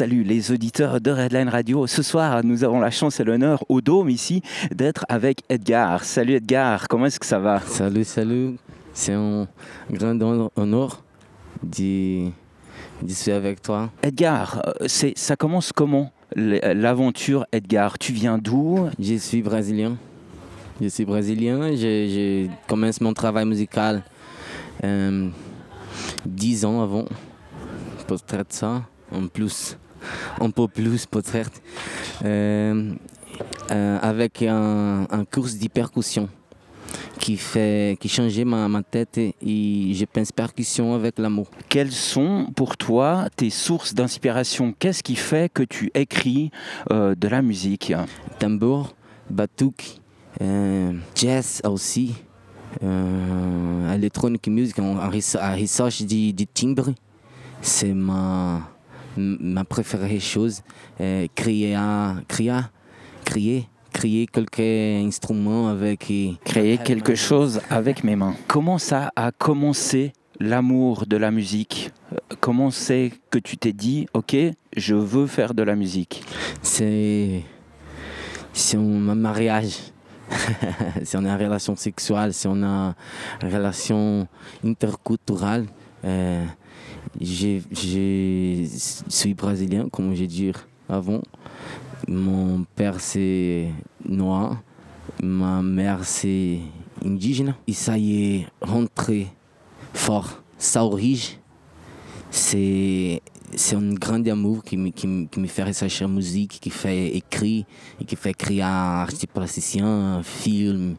salue les auditeurs de Redline Radio. Ce soir, nous avons la chance et l'honneur au Dôme ici d'être avec Edgar. Salut Edgar, comment est-ce que ça va? Salut, salut. C'est un grand honneur d'y suis avec toi. Edgar, euh, ça commence comment l'aventure Edgar? Tu viens d'où? Je suis brésilien. Je suis brésilien. J'ai commencé mon travail musical euh, dix ans avant. Peut-être ça, en plus, un peu plus peut-être, euh, euh, avec un, un cours d'hypercussion qui fait qui changeait ma, ma tête et, je pense percussion avec l'amour. Quelles sont pour toi tes sources d'inspiration? Qu'est-ce qui fait que tu écris euh, de la musique? Tambour, batouk, jazz aussi, electronic music, en, recherche du, du timbre. C'est ma, ma préférée chose. Euh, créer, créer, créer créer quelques instruments avec... Créer quelque chose avec mes mains. Comment ça a commencé l'amour de la musique? Comment c'est que tu t'es dit, ok, je veux faire de la musique? C'est... C'est un mariage. si on a une relation sexuelle, si on a une relation interculturelle, euh, je suis brésilien, comme j'ai dit avant. Mon père c'est noir, ma mère c'est indigène. Et ça y est rentré fort. Sa origine, c'est c'est un grand amour qui me, qui, me fait rechercher la musique, qui fait écrire, et qui fait créer un artiste plasticien, un film,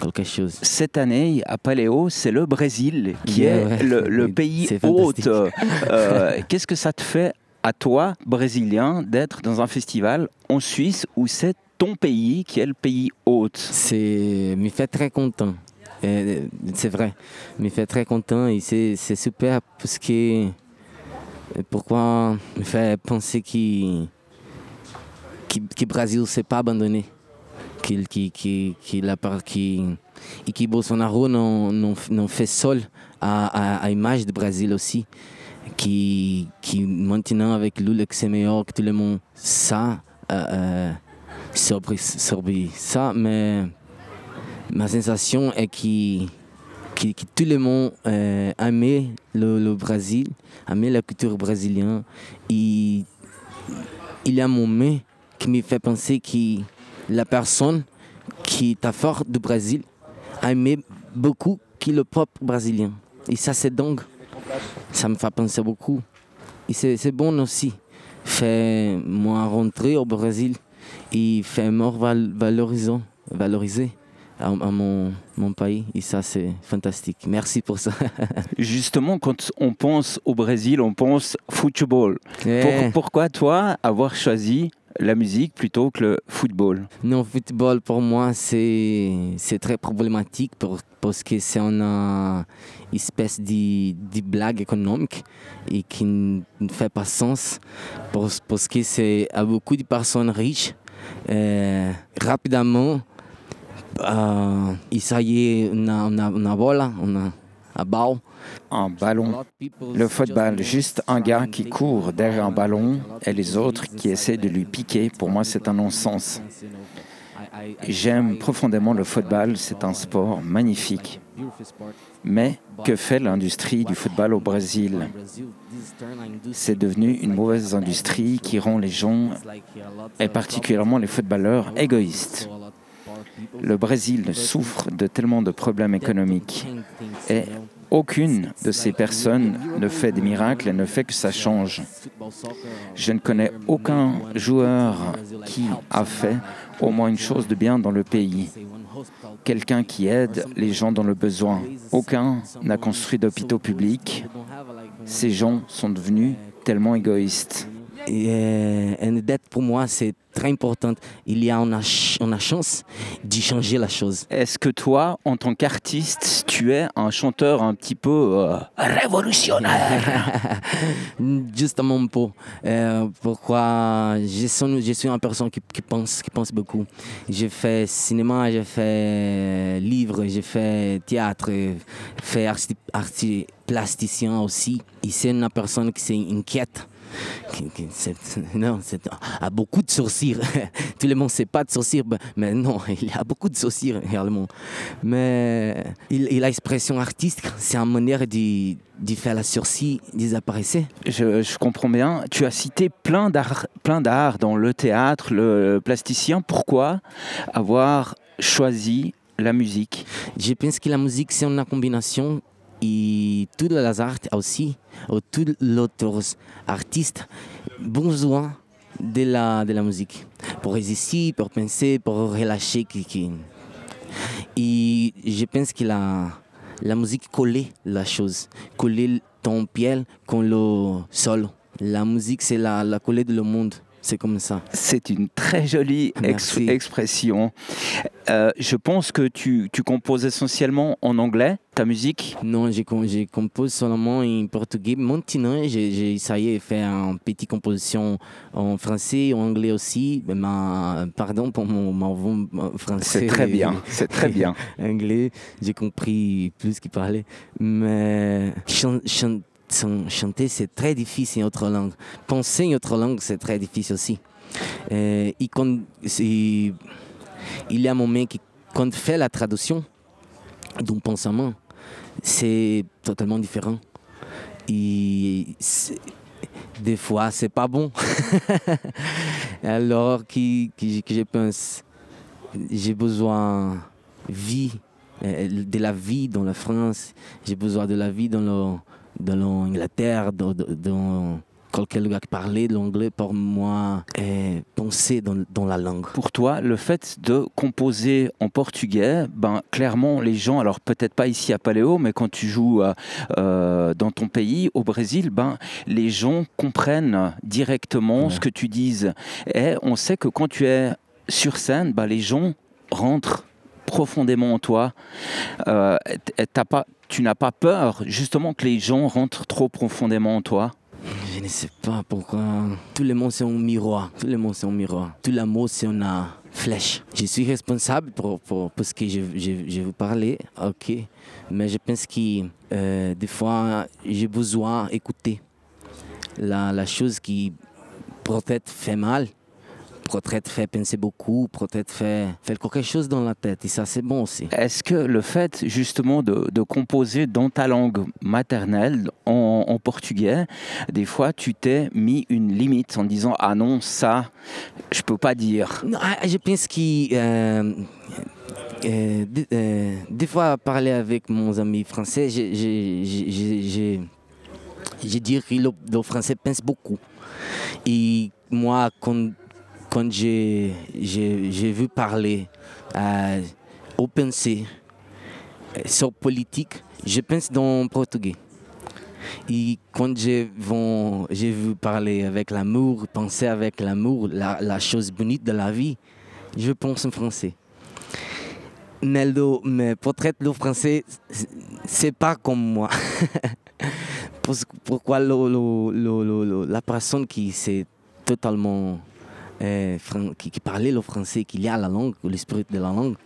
quelque chose. Cette année, à Paléo, c'est le Brésil qui est le, pays hôte. Euh, qu'est-ce que ça te fait à toi, Brésilien, d'être dans un festival en Suisse où c'est ton pays qui est le pays hôte? C'est me fait très content. C'est vrai, me fait très content et c'est super parce que pourquoi me fait penser que que Brasil ne s'est pas abandonné, que que que que la qui et que Bolsonaro não não não fait seul à, à, image du Brésil aussi. Qui, qui maintenant avec Lula que c'est meilleur que tout le monde ça euh, euh ça mais ma sensation est que, tout le monde euh, aimait le, Brésil aimait la culture brésilienne il y a un moment qui me fait penser que la personne qui est à fort du Brésil aimait beaucoup que le peuple brésilien et ça c'est dingue ça me fait penser beaucoup. Et c'est bon aussi. Fait moi rentrer au Brésil et fait me valoriser, valoriser à, mon, mon, pays. Et ça, c'est fantastique. Merci pour ça. Justement, quand on pense au Brésil, on pense football. pourquoi toi avoir choisi la musique plutôt que le football? Non, football pour moi c'est très problématique parce que c'est une espèce de, de, blague économique et qui ne fait pas sens parce, que c'est à beaucoup de personnes riches euh, rapidement euh, ça y est, on a, on a, on a, voilà, on a, a balle un ballon. Le football, juste un gars qui court derrière un ballon et les autres qui essaient de lui piquer, pour moi c'est un non-sens. J'aime profondément le football, c'est un sport magnifique. Mais que fait l'industrie du football au Brésil? C'est devenu une mauvaise industrie qui rend les gens, et particulièrement les footballeurs, égoïstes. Le Brésil souffre de tellement de problèmes économiques et aucune de ces personnes ne fait des miracles et ne fait que ça change. Je ne connais aucun joueur qui a fait au moins une chose de bien dans le pays. Quelqu'un qui aide les gens dans le besoin. Aucun n'a construit d'hôpitaux publics. Ces gens sont devenus tellement égoïstes. Et euh, une dette pour moi, c'est très important. Il y a une, une chance de changer la chose. Est-ce que toi, en tant qu'artiste, tu es un chanteur un petit peu euh, révolutionnaire? Justement pas. Euh, pourquoi je suis, je suis une personne qui, qui, pense, qui pense beaucoup. J'ai fait cinéma, j'ai fait livre, j'ai fait théâtre, j'ai fait artiste plasticien aussi. Et c'est une personne qui s'inquiète non, c'est a beaucoup de sourcils. Tout le monde ne sait pas de sourcils, ben, mais non, il y a beaucoup de sourcils réellement. Mais il, a l'expression artistique, c'est une manière de, de, faire la sourcil disparaître. Je, je, comprends bien. Tu as cité plein d'art, plein d'art dans le théâtre, le plasticien. Pourquoi avoir choisi la musique? Je pense que la musique, c'est une combinaison et toutes les arts aussi, ou tous les autres artistes, besoin de la, de la musique pour résister, pour penser, pour relâcher. Et je pense que la, la musique collait la chose, collait ton pied con le sol. La musique, c'est la, la coller de le monde. C'est comme ça. C'est une très jolie expression. Euh, je pense que tu, tu, composes essentiellement en anglais, ta musique? Non, je, je compose seulement en portugais. Maintenant, j'ai essayé de faire une petite composition en français, en anglais aussi. Mais pardon pour mon, mon, français. C'est très bien, c'est très bien. anglais, j'ai compris plus qu'il parlait. Mais chanter, c'est très difficile en autre langue. Penser en autre langue, c'est très difficile aussi. Euh, il y a un moment qui, quand on fait la traduction d'un pensement, c'est totalement différent. Et des fois, c'est pas bon. Alors que, que, je pense, j'ai besoin de vie, euh, de la vie dans la France, j'ai besoin de la vie dans le dans l'Angleterre, dans, lieu qui parlait l'anglais, pour moi, et penser dans, dans, la langue. Pour toi, le fait de composer en portugais, ben, clairement, les gens, alors peut-être pas ici à Paléo, mais quand tu joues euh, euh, dans ton pays, au Brésil, ben, les gens comprennent directement ce que tu dises. Et on sait que quand tu es sur scène, ben, les gens rentrent profondément en toi. Euh, pas, tu n'as pas peur justement que les gens rentrent trop profondément en toi? Je ne sais pas pourquoi. Tout le monde c'est un miroir. Tout le monde c'est un miroir. Tout l'amour c'est une flèche. Je suis responsable pour, pour, ce que je, je, vous parler, ok. Mais je pense que euh, des fois j'ai besoin d'écouter la, la chose qui peut-être fait mal peut-être fait penser beaucoup, peut-être fait, fait quelque chose dans la tête. Et ça, c'est bon aussi. Est-ce que le fait justement de, de, composer dans ta langue maternelle, en, en portugais, des fois, tu t'es mis une limite en disant Ah non, ça, je peux pas dire? Non, ah, Je pense que. Euh, euh, euh, des fois, parler avec mon ami français, j'ai dit que le, le, français pense beaucoup. Et moi, quand quand j'ai vu parler au pensée euh, sur politique, je pense dans portugais. Et quand j'ai vu parler avec l'amour, penser avec l'amour, la, chose bonite de la vie, je pense en français. Mais, le, mais peut-être le français, c'est pas comme moi. Pourquoi la personne qui s'est totalement euh, qui, parlait le français, qui a la langue, l'esprit de la langue.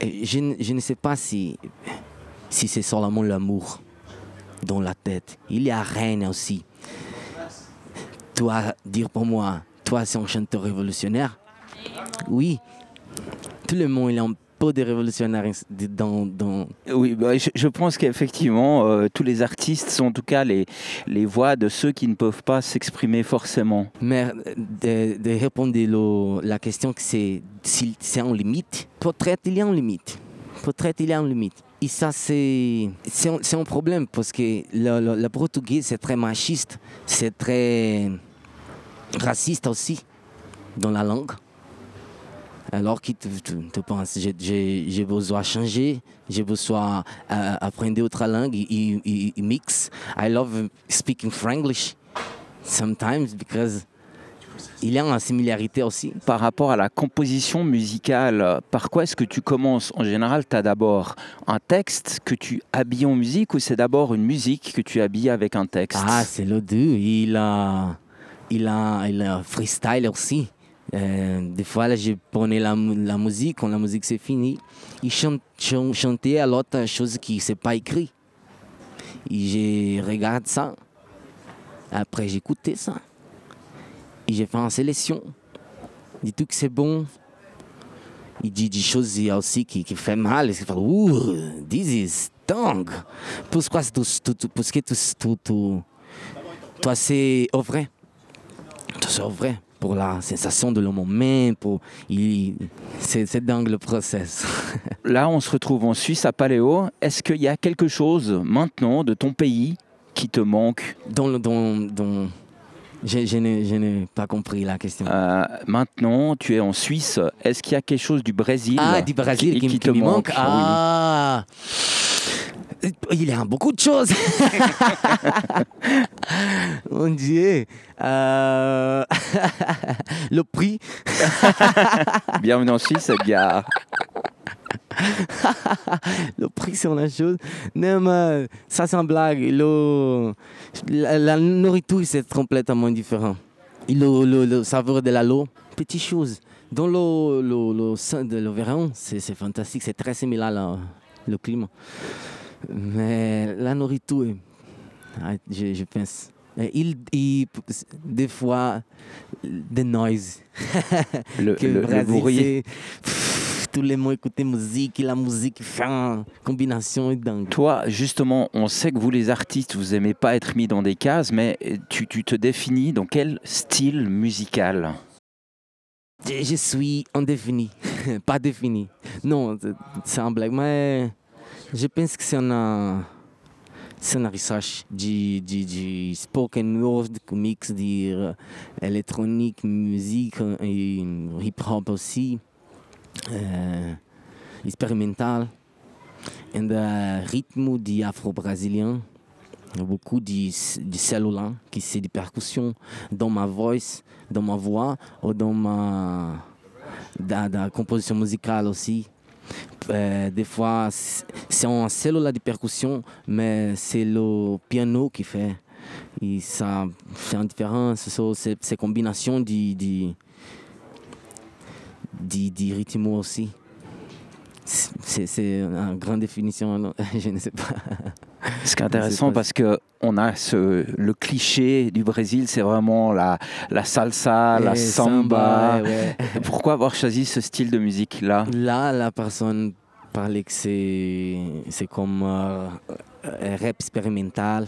Je, je, ne sais pas si, si c'est seulement l'amour dans la tête. Il y a rien aussi. Toi, dire pour moi, toi, c'est un chanteur révolutionnaire. Oui, tout le monde est un peu de révolutionnaires dans, dans... Oui, bah, je, pense qu'effectivement, euh, tous les artistes sont en tout cas les, les voix de ceux qui ne peuvent pas s'exprimer forcément. Mais de, de répondre la question que c'est si c'est en limite, peut-être il y a une limite. Peut-être il y a une limite. Et ça, c'est un, un, problème parce que le, le, le portugais, c'est très machiste, c'est très raciste aussi dans la langue. Alors que tu, tu, penses, j'ai besoin de changer, j'ai besoin d'apprendre d'autres langues et, et, mix. I love speaking Franglish sometimes because il y a une similarité aussi. Par rapport à la composition musicale, par quoi est-ce que tu commences? En général, tu as d'abord un texte que tu habilles en musique ou c'est d'abord une musique que tu habilles avec un texte? Ah, c'est le deux. Il a, il a, il a freestyle aussi. Euh, des fois, là, je prenais la, la, musique, quand la musique c'est fini, ils chantaient à l'autre chose qui c'est pas écrit. Et je regarde ça. Après, écouté ça. Et j'ai fait une sélection. Dit tout que c'est bon. Il dit des choses aussi qui, qui fait mal. Il fait, ouh, this is tongue. Pourquoi tout, tout, tout, parce que tout, tout, tout, toi, c'est vrai. C'est vrai pour la sensation de le moment, pour c'est dingue le process. Là, on se retrouve en Suisse à Paléo. Est-ce qu'il y a quelque chose maintenant de ton pays qui te manque? Dans, dans, dans... Je, je n'ai pas compris la question. Euh, maintenant, tu es en Suisse. Est-ce qu'il y a quelque chose du Brésil, ah, du Brésil qui, te manque, Ah il y a beaucoup de choses. Mon Dieu. Euh... le prix. Bienvenue en Suisse, gars. le prix c'est la chose. Non, mais ça c'est une blague. Le, la, nourriture c'est complètement différent. Le, le, le saveur de la l'eau, petite chose. Dans le, le, le, de le c'est fantastique, c'est très similaire le climat. Mais la nourriture, ah, je, je pense. Il, il, des fois, des noises. Le, le, le bruit. tous les mots écouter musique, la musique fait une combinaison dingue. Toi, justement, on sait que vous les artistes, vous aimez pas être mis dans des cases, mais tu, tu te définis dans quel style musical? Je, je suis indéfini, pas défini. Non, c'est un blague, mais je pense que c'est un, recherche de, de, de spoken word, mix de électronique, musique et hip-hop aussi, euh, expérimental, et un rythme de afro-brésilien, beaucoup de, de cellular, qui c'est des percussions dans ma voix, dans ma voix ou dans ma composition musicale aussi. Euh, des fois, c'est un cellule de percussion, mais c'est le piano qui fait. Et ça fait une différence. C'est ces combinaisons de, de, de, rythmes aussi. C'est une grande définition, je ne sais pas. Ce qui est intéressant parce que on a ce, le cliché du Brésil, c'est vraiment la, la salsa, la samba. Pourquoi avoir choisi ce style de musique là? Là, la personne parlait que c'est c'est comme euh, rap expérimental,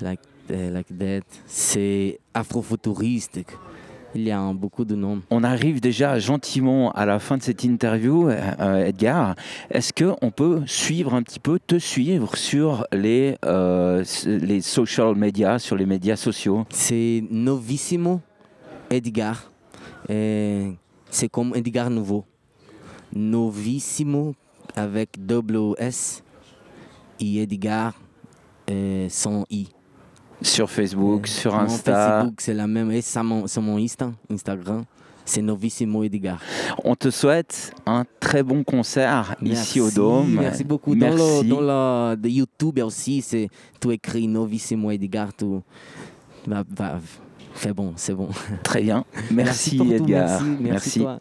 like, uh, like that. C'est afrofuturistique. Il y a beaucoup de noms. On arrive déjà gentiment à la fin de cette interview, euh, euh, Edgar. Est-ce qu'on peut suivre un petit peu, te suivre sur les, euh, les social media, sur les médias sociaux? C'est Novissimo Edgar. C'est comme Edgar Nouveau. Novissimo avec double S et Edgar sans I. Sur Facebook, sur Insta. Facebook, c'est la même. Et c'est mon, mon Insta, Instagram. C'est Novissimo Edgar. On te souhaite un très bon concert ici au Dôme. Merci beaucoup. Merci. Dans, le, dans le YouTube aussi, c'est tout écrit Novissimo Edgar. Tout, bah, bah, c'est bon, c'est bon. Très bien. Merci, merci Edgar. Merci. merci. merci.